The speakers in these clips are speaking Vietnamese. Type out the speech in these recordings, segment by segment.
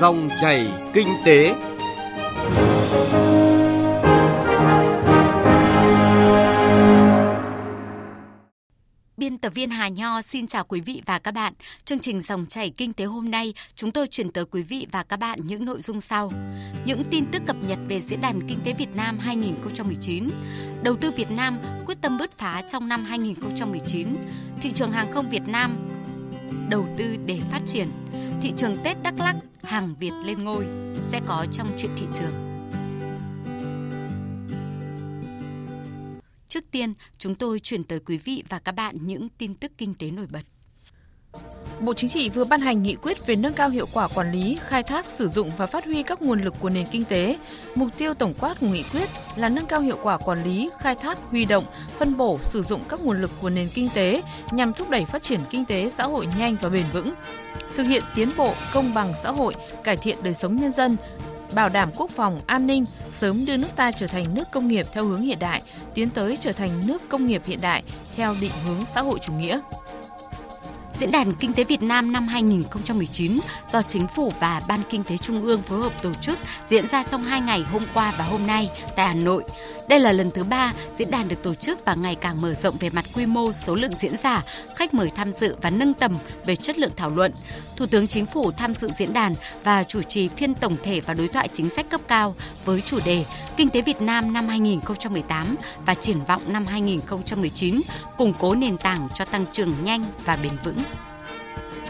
Dòng chảy kinh tế. Biên tập viên Hà Nho xin chào quý vị và các bạn. Chương trình Dòng chảy kinh tế hôm nay, chúng tôi chuyển tới quý vị và các bạn những nội dung sau. Những tin tức cập nhật về Diễn đàn Kinh tế Việt Nam 2019. Đầu tư Việt Nam quyết tâm bứt phá trong năm 2019. Thị trường hàng không Việt Nam đầu tư để phát triển. Thị trường Tết Đắk Lắk, hàng Việt lên ngôi sẽ có trong chuyện thị trường. Trước tiên, chúng tôi chuyển tới quý vị và các bạn những tin tức kinh tế nổi bật. Bộ Chính trị vừa ban hành nghị quyết về nâng cao hiệu quả quản lý, khai thác, sử dụng và phát huy các nguồn lực của nền kinh tế. Mục tiêu tổng quát của nghị quyết là nâng cao hiệu quả quản lý, khai thác, huy động, phân bổ, sử dụng các nguồn lực của nền kinh tế nhằm thúc đẩy phát triển kinh tế xã hội nhanh và bền vững, thực hiện tiến bộ, công bằng xã hội, cải thiện đời sống nhân dân, bảo đảm quốc phòng, an ninh, sớm đưa nước ta trở thành nước công nghiệp theo hướng hiện đại, tiến tới trở thành nước công nghiệp hiện đại theo định hướng xã hội chủ nghĩa. Diễn đàn Kinh tế Việt Nam năm 2019 do Chính phủ và Ban Kinh tế Trung ương phối hợp tổ chức diễn ra trong hai ngày hôm qua và hôm nay tại Hà Nội. Đây là lần thứ ba diễn đàn được tổ chức và ngày càng mở rộng về mặt quy mô, số lượng diễn giả, khách mời tham dự và nâng tầm về chất lượng thảo luận. Thủ tướng Chính phủ tham dự diễn đàn và chủ trì phiên tổng thể và đối thoại chính sách cấp cao với chủ đề Kinh tế Việt Nam năm 2018 và triển vọng năm 2019, củng cố nền tảng cho tăng trưởng nhanh và bền vững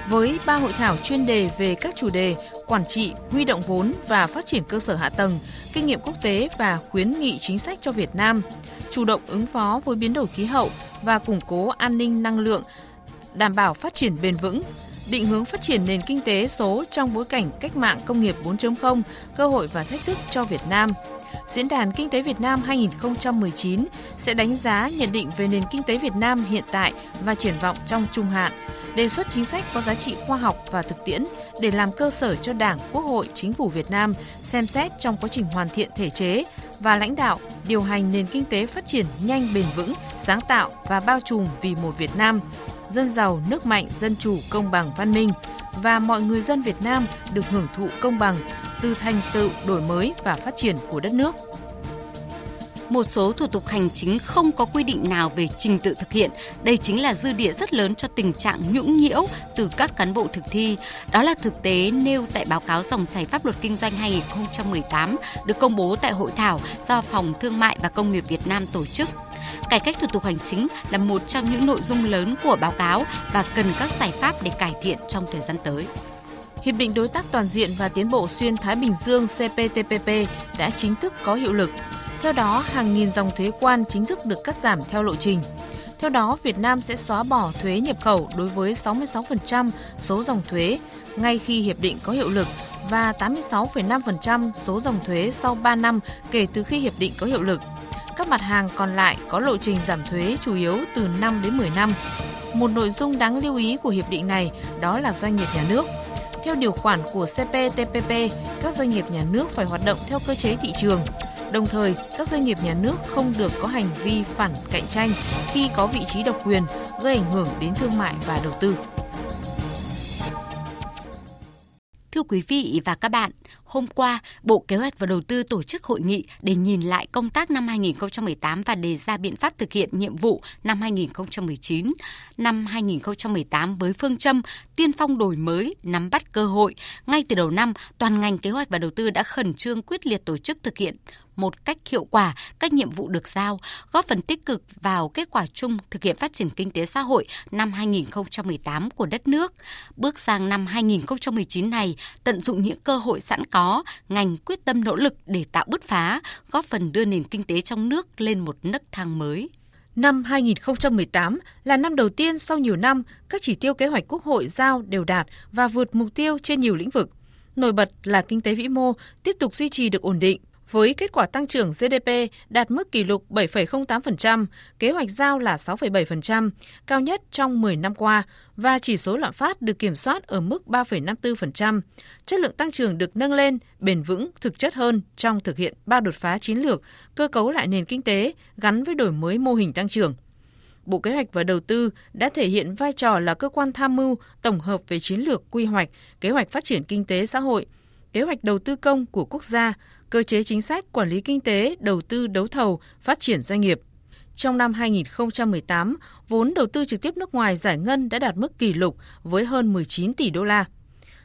với ba hội thảo chuyên đề về các chủ đề quản trị, huy động vốn và phát triển cơ sở hạ tầng, kinh nghiệm quốc tế và khuyến nghị chính sách cho Việt Nam, chủ động ứng phó với biến đổi khí hậu và củng cố an ninh năng lượng, đảm bảo phát triển bền vững, định hướng phát triển nền kinh tế số trong bối cảnh cách mạng công nghiệp 4.0, cơ hội và thách thức cho Việt Nam – Diễn đàn Kinh tế Việt Nam 2019 sẽ đánh giá nhận định về nền kinh tế Việt Nam hiện tại và triển vọng trong trung hạn, đề xuất chính sách có giá trị khoa học và thực tiễn để làm cơ sở cho Đảng, Quốc hội, Chính phủ Việt Nam xem xét trong quá trình hoàn thiện thể chế và lãnh đạo, điều hành nền kinh tế phát triển nhanh bền vững, sáng tạo và bao trùm vì một Việt Nam, dân giàu, nước mạnh, dân chủ, công bằng, văn minh và mọi người dân Việt Nam được hưởng thụ công bằng từ thành tựu đổi mới và phát triển của đất nước. Một số thủ tục hành chính không có quy định nào về trình tự thực hiện. Đây chính là dư địa rất lớn cho tình trạng nhũng nhiễu từ các cán bộ thực thi. Đó là thực tế nêu tại báo cáo dòng chảy pháp luật kinh doanh 2018 được công bố tại hội thảo do Phòng Thương mại và Công nghiệp Việt Nam tổ chức Cải cách thủ tục hành chính là một trong những nội dung lớn của báo cáo và cần các giải pháp để cải thiện trong thời gian tới. Hiệp định Đối tác Toàn diện và Tiến bộ Xuyên Thái Bình Dương CPTPP đã chính thức có hiệu lực. Theo đó, hàng nghìn dòng thuế quan chính thức được cắt giảm theo lộ trình. Theo đó, Việt Nam sẽ xóa bỏ thuế nhập khẩu đối với 66% số dòng thuế ngay khi hiệp định có hiệu lực và 86,5% số dòng thuế sau 3 năm kể từ khi hiệp định có hiệu lực. Các mặt hàng còn lại có lộ trình giảm thuế chủ yếu từ 5 đến 10 năm. Một nội dung đáng lưu ý của hiệp định này đó là doanh nghiệp nhà nước. Theo điều khoản của CPTPP, các doanh nghiệp nhà nước phải hoạt động theo cơ chế thị trường. Đồng thời, các doanh nghiệp nhà nước không được có hành vi phản cạnh tranh khi có vị trí độc quyền gây ảnh hưởng đến thương mại và đầu tư. Thưa quý vị và các bạn, hôm qua, Bộ Kế hoạch và Đầu tư tổ chức hội nghị để nhìn lại công tác năm 2018 và đề ra biện pháp thực hiện nhiệm vụ năm 2019. Năm 2018 với phương châm tiên phong đổi mới, nắm bắt cơ hội, ngay từ đầu năm, toàn ngành kế hoạch và đầu tư đã khẩn trương quyết liệt tổ chức thực hiện một cách hiệu quả các nhiệm vụ được giao, góp phần tích cực vào kết quả chung thực hiện phát triển kinh tế xã hội năm 2018 của đất nước. Bước sang năm 2019 này, tận dụng những cơ hội sẵn có, ngành quyết tâm nỗ lực để tạo bứt phá, góp phần đưa nền kinh tế trong nước lên một nấc thang mới. Năm 2018 là năm đầu tiên sau nhiều năm các chỉ tiêu kế hoạch Quốc hội giao đều đạt và vượt mục tiêu trên nhiều lĩnh vực. Nổi bật là kinh tế vĩ mô tiếp tục duy trì được ổn định, với kết quả tăng trưởng GDP đạt mức kỷ lục 7,08%, kế hoạch giao là 6,7%, cao nhất trong 10 năm qua, và chỉ số lạm phát được kiểm soát ở mức 3,54%. Chất lượng tăng trưởng được nâng lên, bền vững, thực chất hơn trong thực hiện ba đột phá chiến lược, cơ cấu lại nền kinh tế gắn với đổi mới mô hình tăng trưởng. Bộ Kế hoạch và Đầu tư đã thể hiện vai trò là cơ quan tham mưu tổng hợp về chiến lược quy hoạch, kế hoạch phát triển kinh tế xã hội – kế hoạch đầu tư công của quốc gia, cơ chế chính sách quản lý kinh tế, đầu tư đấu thầu, phát triển doanh nghiệp. Trong năm 2018, vốn đầu tư trực tiếp nước ngoài giải ngân đã đạt mức kỷ lục với hơn 19 tỷ đô la.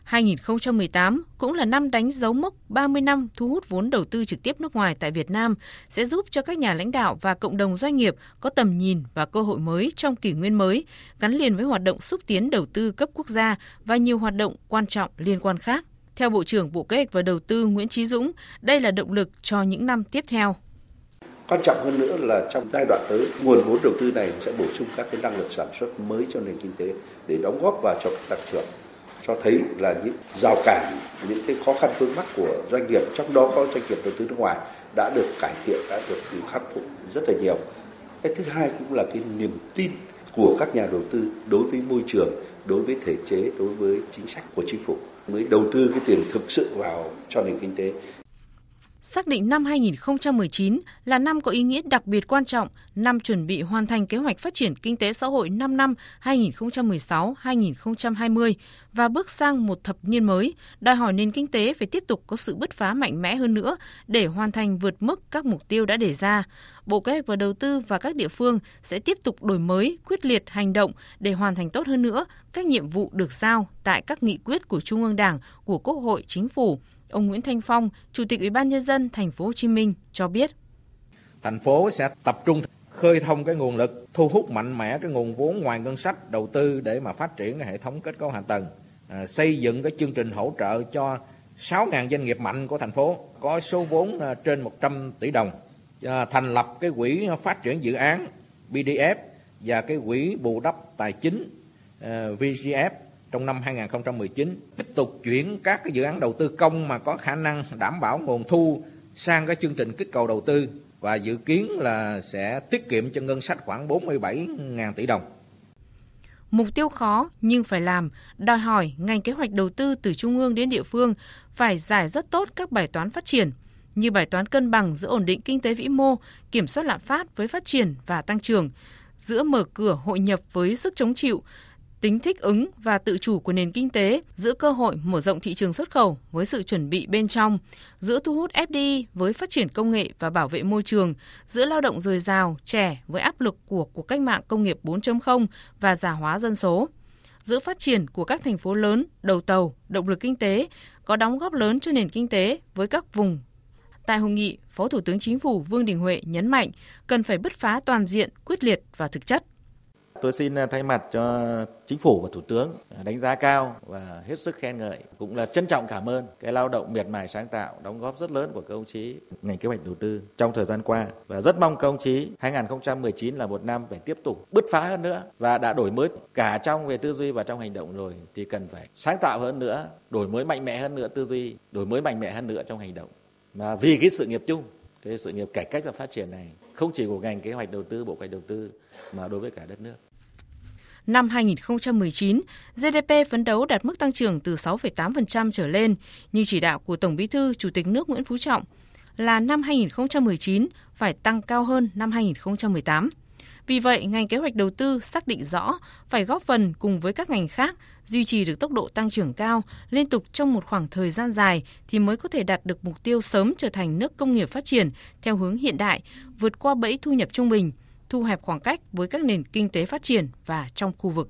2018 cũng là năm đánh dấu mốc 30 năm thu hút vốn đầu tư trực tiếp nước ngoài tại Việt Nam sẽ giúp cho các nhà lãnh đạo và cộng đồng doanh nghiệp có tầm nhìn và cơ hội mới trong kỷ nguyên mới, gắn liền với hoạt động xúc tiến đầu tư cấp quốc gia và nhiều hoạt động quan trọng liên quan khác. Theo Bộ trưởng Bộ Kế hoạch và Đầu tư Nguyễn Chí Dũng, đây là động lực cho những năm tiếp theo. Quan trọng hơn nữa là trong giai đoạn tới, nguồn vốn đầu tư này sẽ bổ sung các cái năng lực sản xuất mới cho nền kinh tế để đóng góp vào cho tăng trưởng cho thấy là những rào cản những cái khó khăn vướng mắt của doanh nghiệp trong đó có doanh nghiệp đầu tư nước ngoài đã được cải thiện đã được khắc phục rất là nhiều cái thứ hai cũng là cái niềm tin của các nhà đầu tư đối với môi trường đối với thể chế đối với chính sách của chính phủ mới đầu tư cái tiền thực sự vào cho nền kinh tế xác định năm 2019 là năm có ý nghĩa đặc biệt quan trọng, năm chuẩn bị hoàn thành kế hoạch phát triển kinh tế xã hội 5 năm 2016-2020 và bước sang một thập niên mới, đòi hỏi nền kinh tế phải tiếp tục có sự bứt phá mạnh mẽ hơn nữa để hoàn thành vượt mức các mục tiêu đã đề ra. Bộ Kế hoạch và Đầu tư và các địa phương sẽ tiếp tục đổi mới, quyết liệt hành động để hoàn thành tốt hơn nữa các nhiệm vụ được giao tại các nghị quyết của Trung ương Đảng, của Quốc hội, Chính phủ, Ông Nguyễn Thanh Phong, Chủ tịch Ủy ban nhân dân thành phố Hồ Chí Minh cho biết: Thành phố sẽ tập trung khơi thông cái nguồn lực, thu hút mạnh mẽ cái nguồn vốn ngoài ngân sách đầu tư để mà phát triển cái hệ thống kết cấu hạ tầng, à, xây dựng cái chương trình hỗ trợ cho 6.000 doanh nghiệp mạnh của thành phố có số vốn à, trên 100 tỷ đồng, à, thành lập cái quỹ phát triển dự án BDF và cái quỹ bù đắp tài chính à, VGF trong năm 2019 tiếp tục chuyển các cái dự án đầu tư công mà có khả năng đảm bảo nguồn thu sang các chương trình kích cầu đầu tư và dự kiến là sẽ tiết kiệm cho ngân sách khoảng 47.000 tỷ đồng. Mục tiêu khó nhưng phải làm, đòi hỏi ngành kế hoạch đầu tư từ trung ương đến địa phương phải giải rất tốt các bài toán phát triển, như bài toán cân bằng giữa ổn định kinh tế vĩ mô, kiểm soát lạm phát với phát triển và tăng trưởng, giữa mở cửa hội nhập với sức chống chịu, tính thích ứng và tự chủ của nền kinh tế, giữa cơ hội mở rộng thị trường xuất khẩu với sự chuẩn bị bên trong, giữa thu hút FDI với phát triển công nghệ và bảo vệ môi trường, giữa lao động dồi dào, trẻ với áp lực của cuộc cách mạng công nghiệp 4.0 và già hóa dân số giữa phát triển của các thành phố lớn, đầu tàu, động lực kinh tế có đóng góp lớn cho nền kinh tế với các vùng. Tại hội nghị, Phó Thủ tướng Chính phủ Vương Đình Huệ nhấn mạnh cần phải bứt phá toàn diện, quyết liệt và thực chất. Tôi xin à, thay mặt cho chính phủ và thủ tướng à, đánh giá cao và hết sức khen ngợi cũng là trân trọng cảm ơn cái lao động miệt mài sáng tạo đóng góp rất lớn của các ông chí ngành kế hoạch đầu tư trong thời gian qua và rất mong các ông chí 2019 là một năm phải tiếp tục bứt phá hơn nữa và đã đổi mới cả trong về tư duy và trong hành động rồi thì cần phải sáng tạo hơn nữa, đổi mới mạnh mẽ hơn nữa tư duy, đổi mới mạnh mẽ hơn nữa trong hành động. Mà vì cái sự nghiệp chung, cái sự nghiệp cải cách và phát triển này không chỉ của ngành kế hoạch đầu tư, bộ kế hoạch đầu tư mà đối với cả đất nước. Năm 2019, GDP phấn đấu đạt mức tăng trưởng từ 6,8% trở lên, như chỉ đạo của Tổng Bí thư Chủ tịch nước Nguyễn Phú Trọng là năm 2019 phải tăng cao hơn năm 2018. Vì vậy, ngành kế hoạch đầu tư xác định rõ phải góp phần cùng với các ngành khác duy trì được tốc độ tăng trưởng cao liên tục trong một khoảng thời gian dài thì mới có thể đạt được mục tiêu sớm trở thành nước công nghiệp phát triển theo hướng hiện đại, vượt qua bẫy thu nhập trung bình, thu hẹp khoảng cách với các nền kinh tế phát triển và trong khu vực.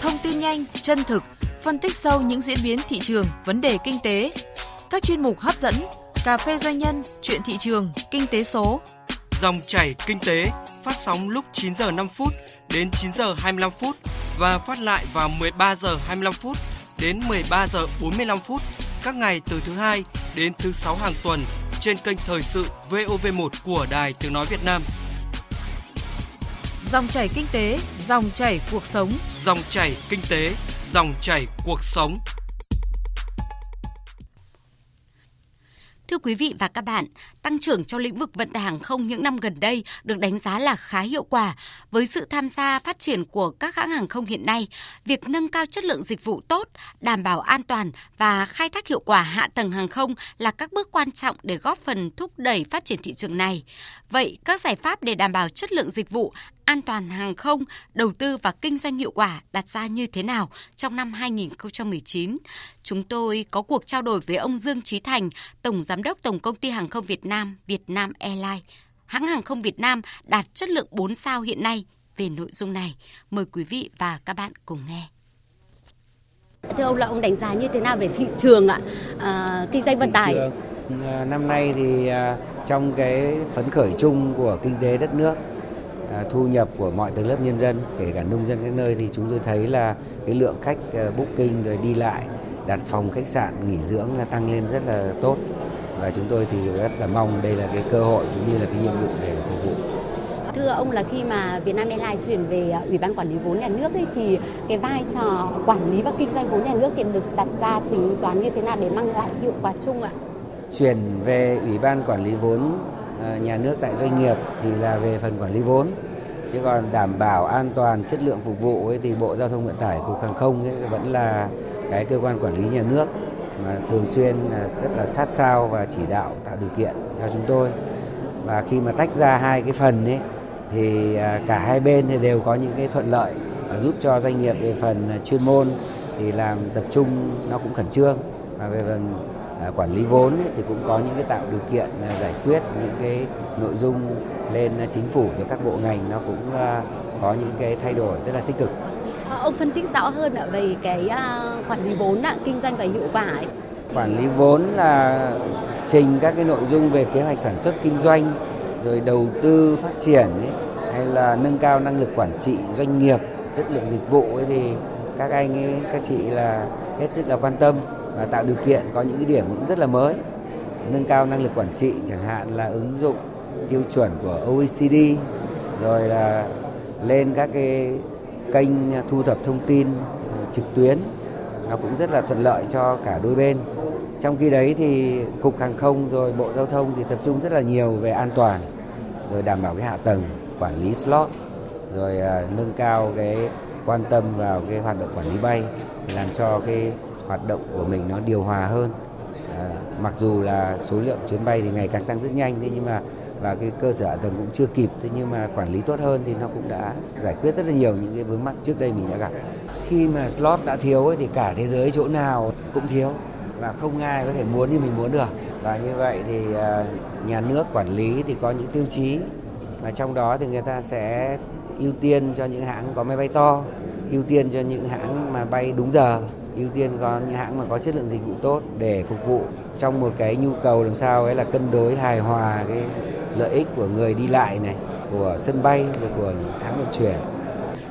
Thông tin nhanh, chân thực, phân tích sâu những diễn biến thị trường, vấn đề kinh tế. Các chuyên mục hấp dẫn, cà phê doanh nhân, chuyện thị trường, kinh tế số. Dòng chảy kinh tế phát sóng lúc 9 giờ 5 phút đến 9 giờ 25 phút và phát lại vào 13 giờ 25 phút đến 13 giờ 45 phút các ngày từ thứ hai đến thứ sáu hàng tuần trên kênh Thời sự VOV1 của Đài Tiếng Nói Việt Nam. Dòng chảy kinh tế, dòng chảy cuộc sống. Dòng chảy kinh tế, dòng chảy cuộc sống. Thưa quý vị và các bạn, tăng trưởng trong lĩnh vực vận tải hàng không những năm gần đây được đánh giá là khá hiệu quả. Với sự tham gia phát triển của các hãng hàng không hiện nay, việc nâng cao chất lượng dịch vụ tốt, đảm bảo an toàn và khai thác hiệu quả hạ tầng hàng không là các bước quan trọng để góp phần thúc đẩy phát triển thị trường này. Vậy các giải pháp để đảm bảo chất lượng dịch vụ, an toàn hàng không, đầu tư và kinh doanh hiệu quả đặt ra như thế nào trong năm 2019. Chúng tôi có cuộc trao đổi với ông Dương Trí Thành, Tổng Giám đốc Tổng Công ty Hàng không Việt Nam, Việt Nam Airlines. Hãng hàng không Việt Nam đạt chất lượng 4 sao hiện nay về nội dung này. Mời quý vị và các bạn cùng nghe. Thưa ông là ông đánh giá như thế nào về thị trường ạ, à, kinh doanh vận tải? À, năm nay thì à, trong cái phấn khởi chung của kinh tế đất nước à, thu nhập của mọi tầng lớp nhân dân kể cả nông dân các nơi thì chúng tôi thấy là cái lượng khách booking rồi đi lại đặt phòng khách sạn nghỉ dưỡng là tăng lên rất là tốt và chúng tôi thì rất là mong đây là cái cơ hội cũng như là cái nhiệm vụ để phục vụ. Thưa ông là khi mà Việt Nam Airlines chuyển về à, Ủy ban quản lý vốn nhà nước ấy, thì cái vai trò quản lý và kinh doanh vốn nhà nước thì được đặt ra tính toán như thế nào để mang lại hiệu quả chung ạ? Chuyển về Ủy ban quản lý vốn à, nhà nước tại doanh nghiệp thì là về phần quản lý vốn. Chứ còn đảm bảo an toàn chất lượng phục vụ ấy thì Bộ Giao thông Vận tải cục hàng không ấy vẫn là cái cơ quan quản lý nhà nước thường xuyên rất là sát sao và chỉ đạo, tạo điều kiện cho chúng tôi và khi mà tách ra hai cái phần ấy, thì à, cả hai bên thì đều có những cái thuận lợi giúp cho doanh nghiệp về phần à, chuyên môn thì làm tập trung nó cũng khẩn trương và về phần à, quản lý vốn thì cũng có những cái tạo điều kiện giải quyết những cái nội dung lên chính phủ rồi các bộ ngành nó cũng có những cái thay đổi rất là tích cực. Ờ, ông phân tích rõ hơn về cái à, quản lý vốn, kinh doanh và hiệu quả ấy. Quản lý vốn là trình các cái nội dung về kế hoạch sản xuất kinh doanh rồi đầu tư phát triển ấy, hay là nâng cao năng lực quản trị doanh nghiệp chất lượng dịch vụ ấy thì các anh ấy các chị là hết sức là quan tâm và tạo điều kiện có những cái điểm cũng rất là mới nâng cao năng lực quản trị chẳng hạn là ứng dụng tiêu chuẩn của OECD rồi là lên các cái kênh thu thập thông tin ờ, trực tuyến. Nó cũng rất là thuận lợi cho cả đôi bên. Trong khi đấy thì cục hàng không rồi bộ giao thông thì tập trung rất là nhiều về an toàn rồi đảm bảo cái hạ tầng quản lý slot rồi ờ, nâng cao cái quan tâm vào cái hoạt động quản lý bay làm cho cái hoạt động của mình nó điều hòa hơn. À, mặc dù là số lượng chuyến bay thì ngày càng tăng rất nhanh thế nhưng mà và cái cơ sở hạ tầng cũng chưa kịp thế nhưng mà quản lý tốt hơn thì nó cũng đã giải quyết rất là nhiều những cái vướng mắc trước đây mình đã gặp. Khi mà slot đã thiếu ấy, thì cả thế giới chỗ nào cũng thiếu và không ai có thể muốn như mình muốn được. Và như vậy thì à, nhà nước quản lý thì có những tiêu chí và trong đó thì người ta sẽ ưu tiên cho những hãng có máy bay to ưu tiên cho những hãng mà bay đúng giờ ưu tiên có những hãng mà có chất lượng dịch vụ tốt để phục vụ trong một cái nhu cầu làm sao ấy là cân đối hài hòa cái lợi ích của người đi lại này của sân bay và của hãng vận chuyển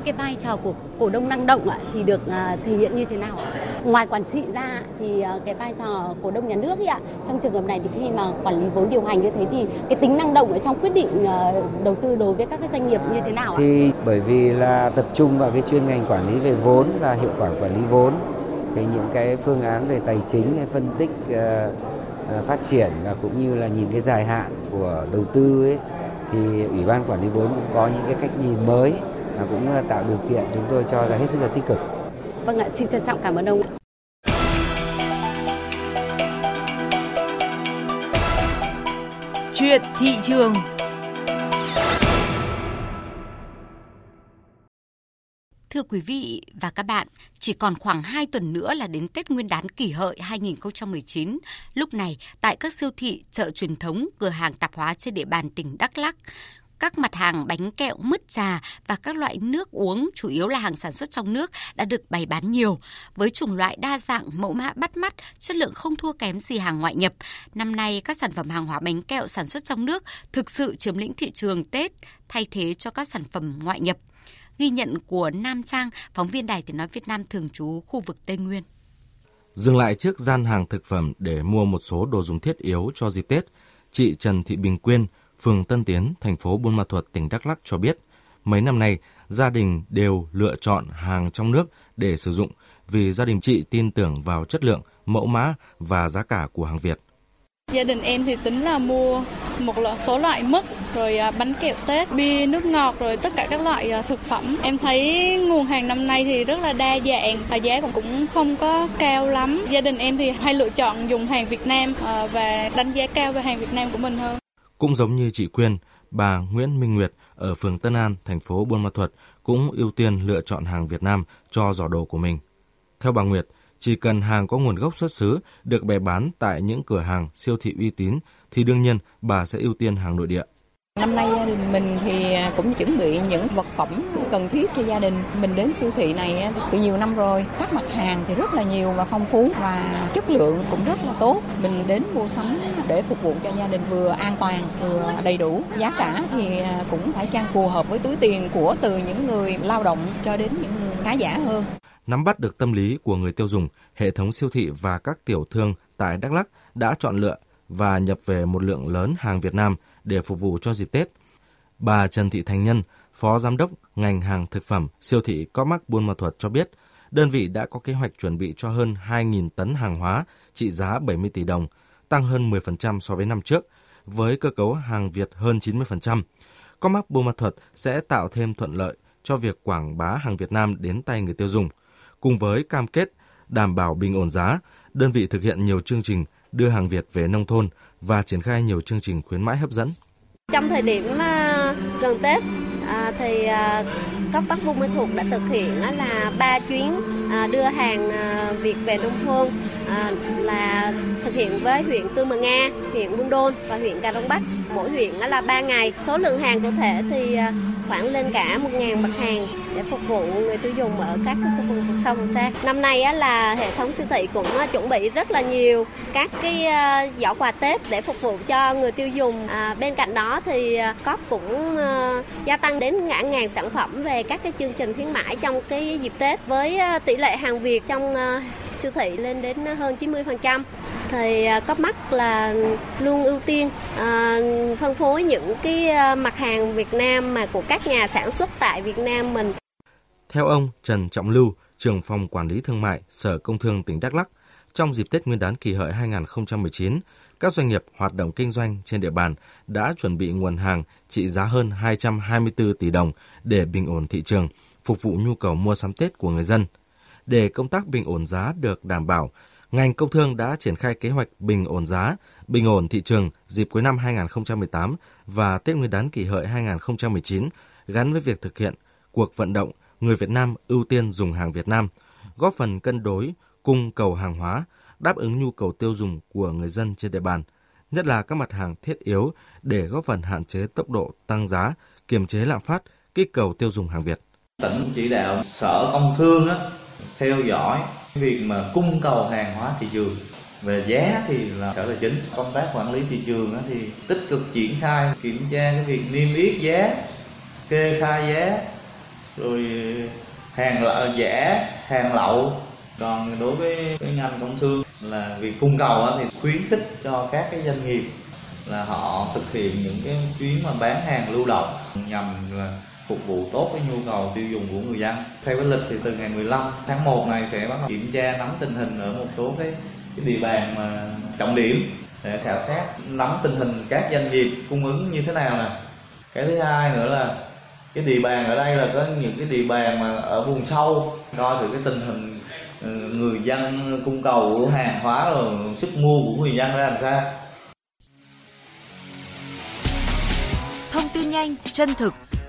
cái vai trò của cổ đông năng động ạ thì được à, thể hiện như thế nào ngoài quản trị ra thì à, cái vai trò cổ đông nhà nước ạ trong trường hợp này thì khi mà quản lý vốn điều hành như thế thì cái tính năng động ở trong quyết định à, đầu tư đối với các cái doanh nghiệp như thế nào ạ? thì bởi vì là tập trung vào cái chuyên ngành quản lý về vốn và hiệu quả quản lý vốn thì những cái phương án về tài chính hay phân tích phát triển và cũng như là nhìn cái dài hạn của đầu tư ấy thì ủy ban quản lý vốn cũng có những cái cách nhìn mới và cũng ờ, tạo điều kiện chúng tôi cho là hết sức là tích cực. Vâng ạ, xin trân trọng cảm ơn ông ạ. Chuyện thị trường Thưa quý vị và các bạn, chỉ còn khoảng 2 tuần nữa là đến Tết Nguyên đán kỷ hợi 2019. Lúc này, tại các siêu thị, chợ truyền thống, cửa hàng tạp hóa trên địa bàn tỉnh Đắk Lắk, các mặt hàng bánh kẹo, mứt trà và các loại nước uống chủ yếu là hàng sản xuất trong nước đã được bày bán nhiều. Với chủng loại đa dạng, mẫu mã bắt mắt, chất lượng không thua kém gì hàng ngoại nhập. Năm nay, các sản phẩm hàng hóa bánh kẹo sản xuất trong nước thực sự chiếm lĩnh thị trường Tết, thay thế cho các sản phẩm ngoại nhập. Ghi nhận của Nam Trang, phóng viên Đài Tiếng Nói Việt Nam thường trú khu vực Tây Nguyên. Dừng lại trước gian hàng thực phẩm để mua một số đồ dùng thiết yếu cho dịp Tết, chị Trần Thị Bình Quyên, phường Tân Tiến, thành phố Buôn Ma Thuột, tỉnh Đắk Lắk cho biết, mấy năm nay gia đình đều lựa chọn hàng trong nước để sử dụng vì gia đình chị tin tưởng vào chất lượng, mẫu mã và giá cả của hàng Việt. Gia đình em thì tính là mua một số loại mứt, rồi à, bánh kẹo Tết, bia, nước ngọt, rồi tất cả các loại à, thực phẩm. Em thấy nguồn hàng năm nay thì rất là đa dạng và giá cũng không có cao lắm. Gia đình em thì hay lựa chọn dùng hàng Việt Nam à, và đánh giá cao về hàng Việt Nam của mình hơn. Cũng giống như chị Quyên, bà Nguyễn Minh Nguyệt ở phường Tân An, thành phố Buôn Ma Thuột cũng ưu tiên lựa chọn hàng Việt Nam cho giỏ đồ của mình. Theo bà Nguyệt, chỉ cần hàng có nguồn gốc xuất xứ, được bày bán tại những cửa hàng siêu thị uy tín, thì đương nhiên bà sẽ ưu tiên hàng nội địa. Năm nay gia đình mình thì cũng chuẩn bị những vật phẩm cần thiết cho gia đình. Mình đến siêu thị này từ nhiều năm rồi. Các mặt hàng thì rất là nhiều và phong phú và chất lượng cũng rất là tốt. Mình đến mua sắm để phục vụ cho gia đình vừa an toàn, vừa đầy đủ. Giá cả thì cũng phải trang phù hợp với túi tiền của từ những người lao động cho đến những người khá giả hơn. Nắm bắt được tâm lý của người tiêu dùng, hệ thống siêu thị và các tiểu thương tại Đắk Lắk đã chọn lựa và nhập về một lượng lớn hàng Việt Nam để phục vụ cho dịp Tết. Bà Trần Thị Thành Nhân, Phó Giám đốc ngành hàng thực phẩm siêu thị Comac Buôn Ma Thuật cho biết, đơn vị đã có kế hoạch chuẩn bị cho hơn 2.000 tấn hàng hóa trị giá 70 tỷ đồng, tăng hơn 10% so với năm trước, với cơ cấu hàng Việt hơn 90%. Comac Buôn Ma Thuật sẽ tạo thêm thuận lợi cho việc quảng bá hàng Việt Nam đến tay người tiêu dùng. Cùng với cam kết đảm bảo bình ổn giá, đơn vị thực hiện nhiều chương trình đưa hàng Việt về nông thôn và triển khai nhiều chương trình khuyến mãi hấp dẫn. Trong thời điểm à, gần Tết à, thì à, cấp Bắc Buôn Ma Thuột đã thực hiện là ba chuyến à, đưa hàng à, Việt về nông thôn là thực hiện với huyện Tư Mờ Nga, huyện Buôn Đôn và huyện Cà Rông Bắc. Mỗi huyện là 3 ngày. Số lượng hàng cụ thể thì khoảng lên cả 1.000 mặt hàng để phục vụ người tiêu dùng ở các khu vực vùng sâu vùng xa. Năm nay á, là hệ thống siêu thị cũng à, chuẩn bị rất là nhiều các cái à, giỏ quà Tết để phục vụ cho người tiêu dùng. À, bên cạnh đó thì à, COP cũng gia tăng đến ngã ngàn sản phẩm về các cái chương trình khuyến mãi trong cái dịp Tết với tỷ lệ hàng Việt trong siêu thị lên đến hơn 90% thì à, có mắt là luôn ưu tiên à, phân phối những cái à, mặt hàng Việt Nam mà của các nhà sản xuất tại Việt Nam mình. Theo ông Trần Trọng Lưu, trưởng phòng quản lý thương mại Sở Công Thương tỉnh Đắk Lắk, trong dịp Tết Nguyên đán kỷ hợi 2019, các doanh nghiệp hoạt động kinh doanh trên địa bàn đã chuẩn bị nguồn hàng trị giá hơn 224 tỷ đồng để bình ổn thị trường, phục vụ nhu cầu mua sắm Tết của người dân. Để công tác bình ổn giá được đảm bảo, ngành công thương đã triển khai kế hoạch bình ổn giá, bình ổn thị trường dịp cuối năm 2018 và Tết Nguyên đán kỷ hợi 2019 gắn với việc thực hiện cuộc vận động người Việt Nam ưu tiên dùng hàng Việt Nam, góp phần cân đối cung cầu hàng hóa, đáp ứng nhu cầu tiêu dùng của người dân trên địa bàn, nhất là các mặt hàng thiết yếu để góp phần hạn chế tốc độ tăng giá, kiềm chế lạm phát, kích cầu tiêu dùng hàng Việt. Tỉnh chỉ đạo Sở Công Thương á, theo dõi việc mà cung cầu hàng hóa thị trường. Về giá thì là sở tài chính. Công tác quản lý thị trường thì tích cực triển khai, kiểm tra cái việc niêm yết giá, kê khai giá, rồi hàng lậu, giả, hàng lậu. Còn đối với cái ngành công thương là việc cung cầu thì khuyến khích cho các cái doanh nghiệp là họ thực hiện những cái chuyến mà bán hàng lưu động nhằm là phục vụ tốt cái nhu cầu tiêu dùng của người dân. Theo cái lịch thì từ ngày 15 tháng 1 này sẽ bắt đầu kiểm tra nắm tình hình ở một số cái, cái địa bàn mà trọng điểm để khảo sát nắm tình hình các doanh nghiệp cung ứng như thế nào nè. Cái thứ hai nữa là cái địa bàn ở đây là có những cái địa bàn mà ở vùng sâu coi thử cái tình hình ờ, người dân cung cầu của hàng hóa rồi sức mua của người dân ra làm sao thông tin nhanh chân thực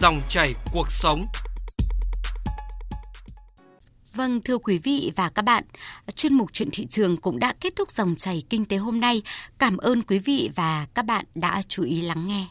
dòng chảy cuộc sống. Vâng, thưa quý vị và các bạn, chuyên mục chuyện thị trường cũng đã kết thúc dòng chảy kinh tế hôm nay. Cảm ơn quý vị và các bạn đã chú ý lắng nghe.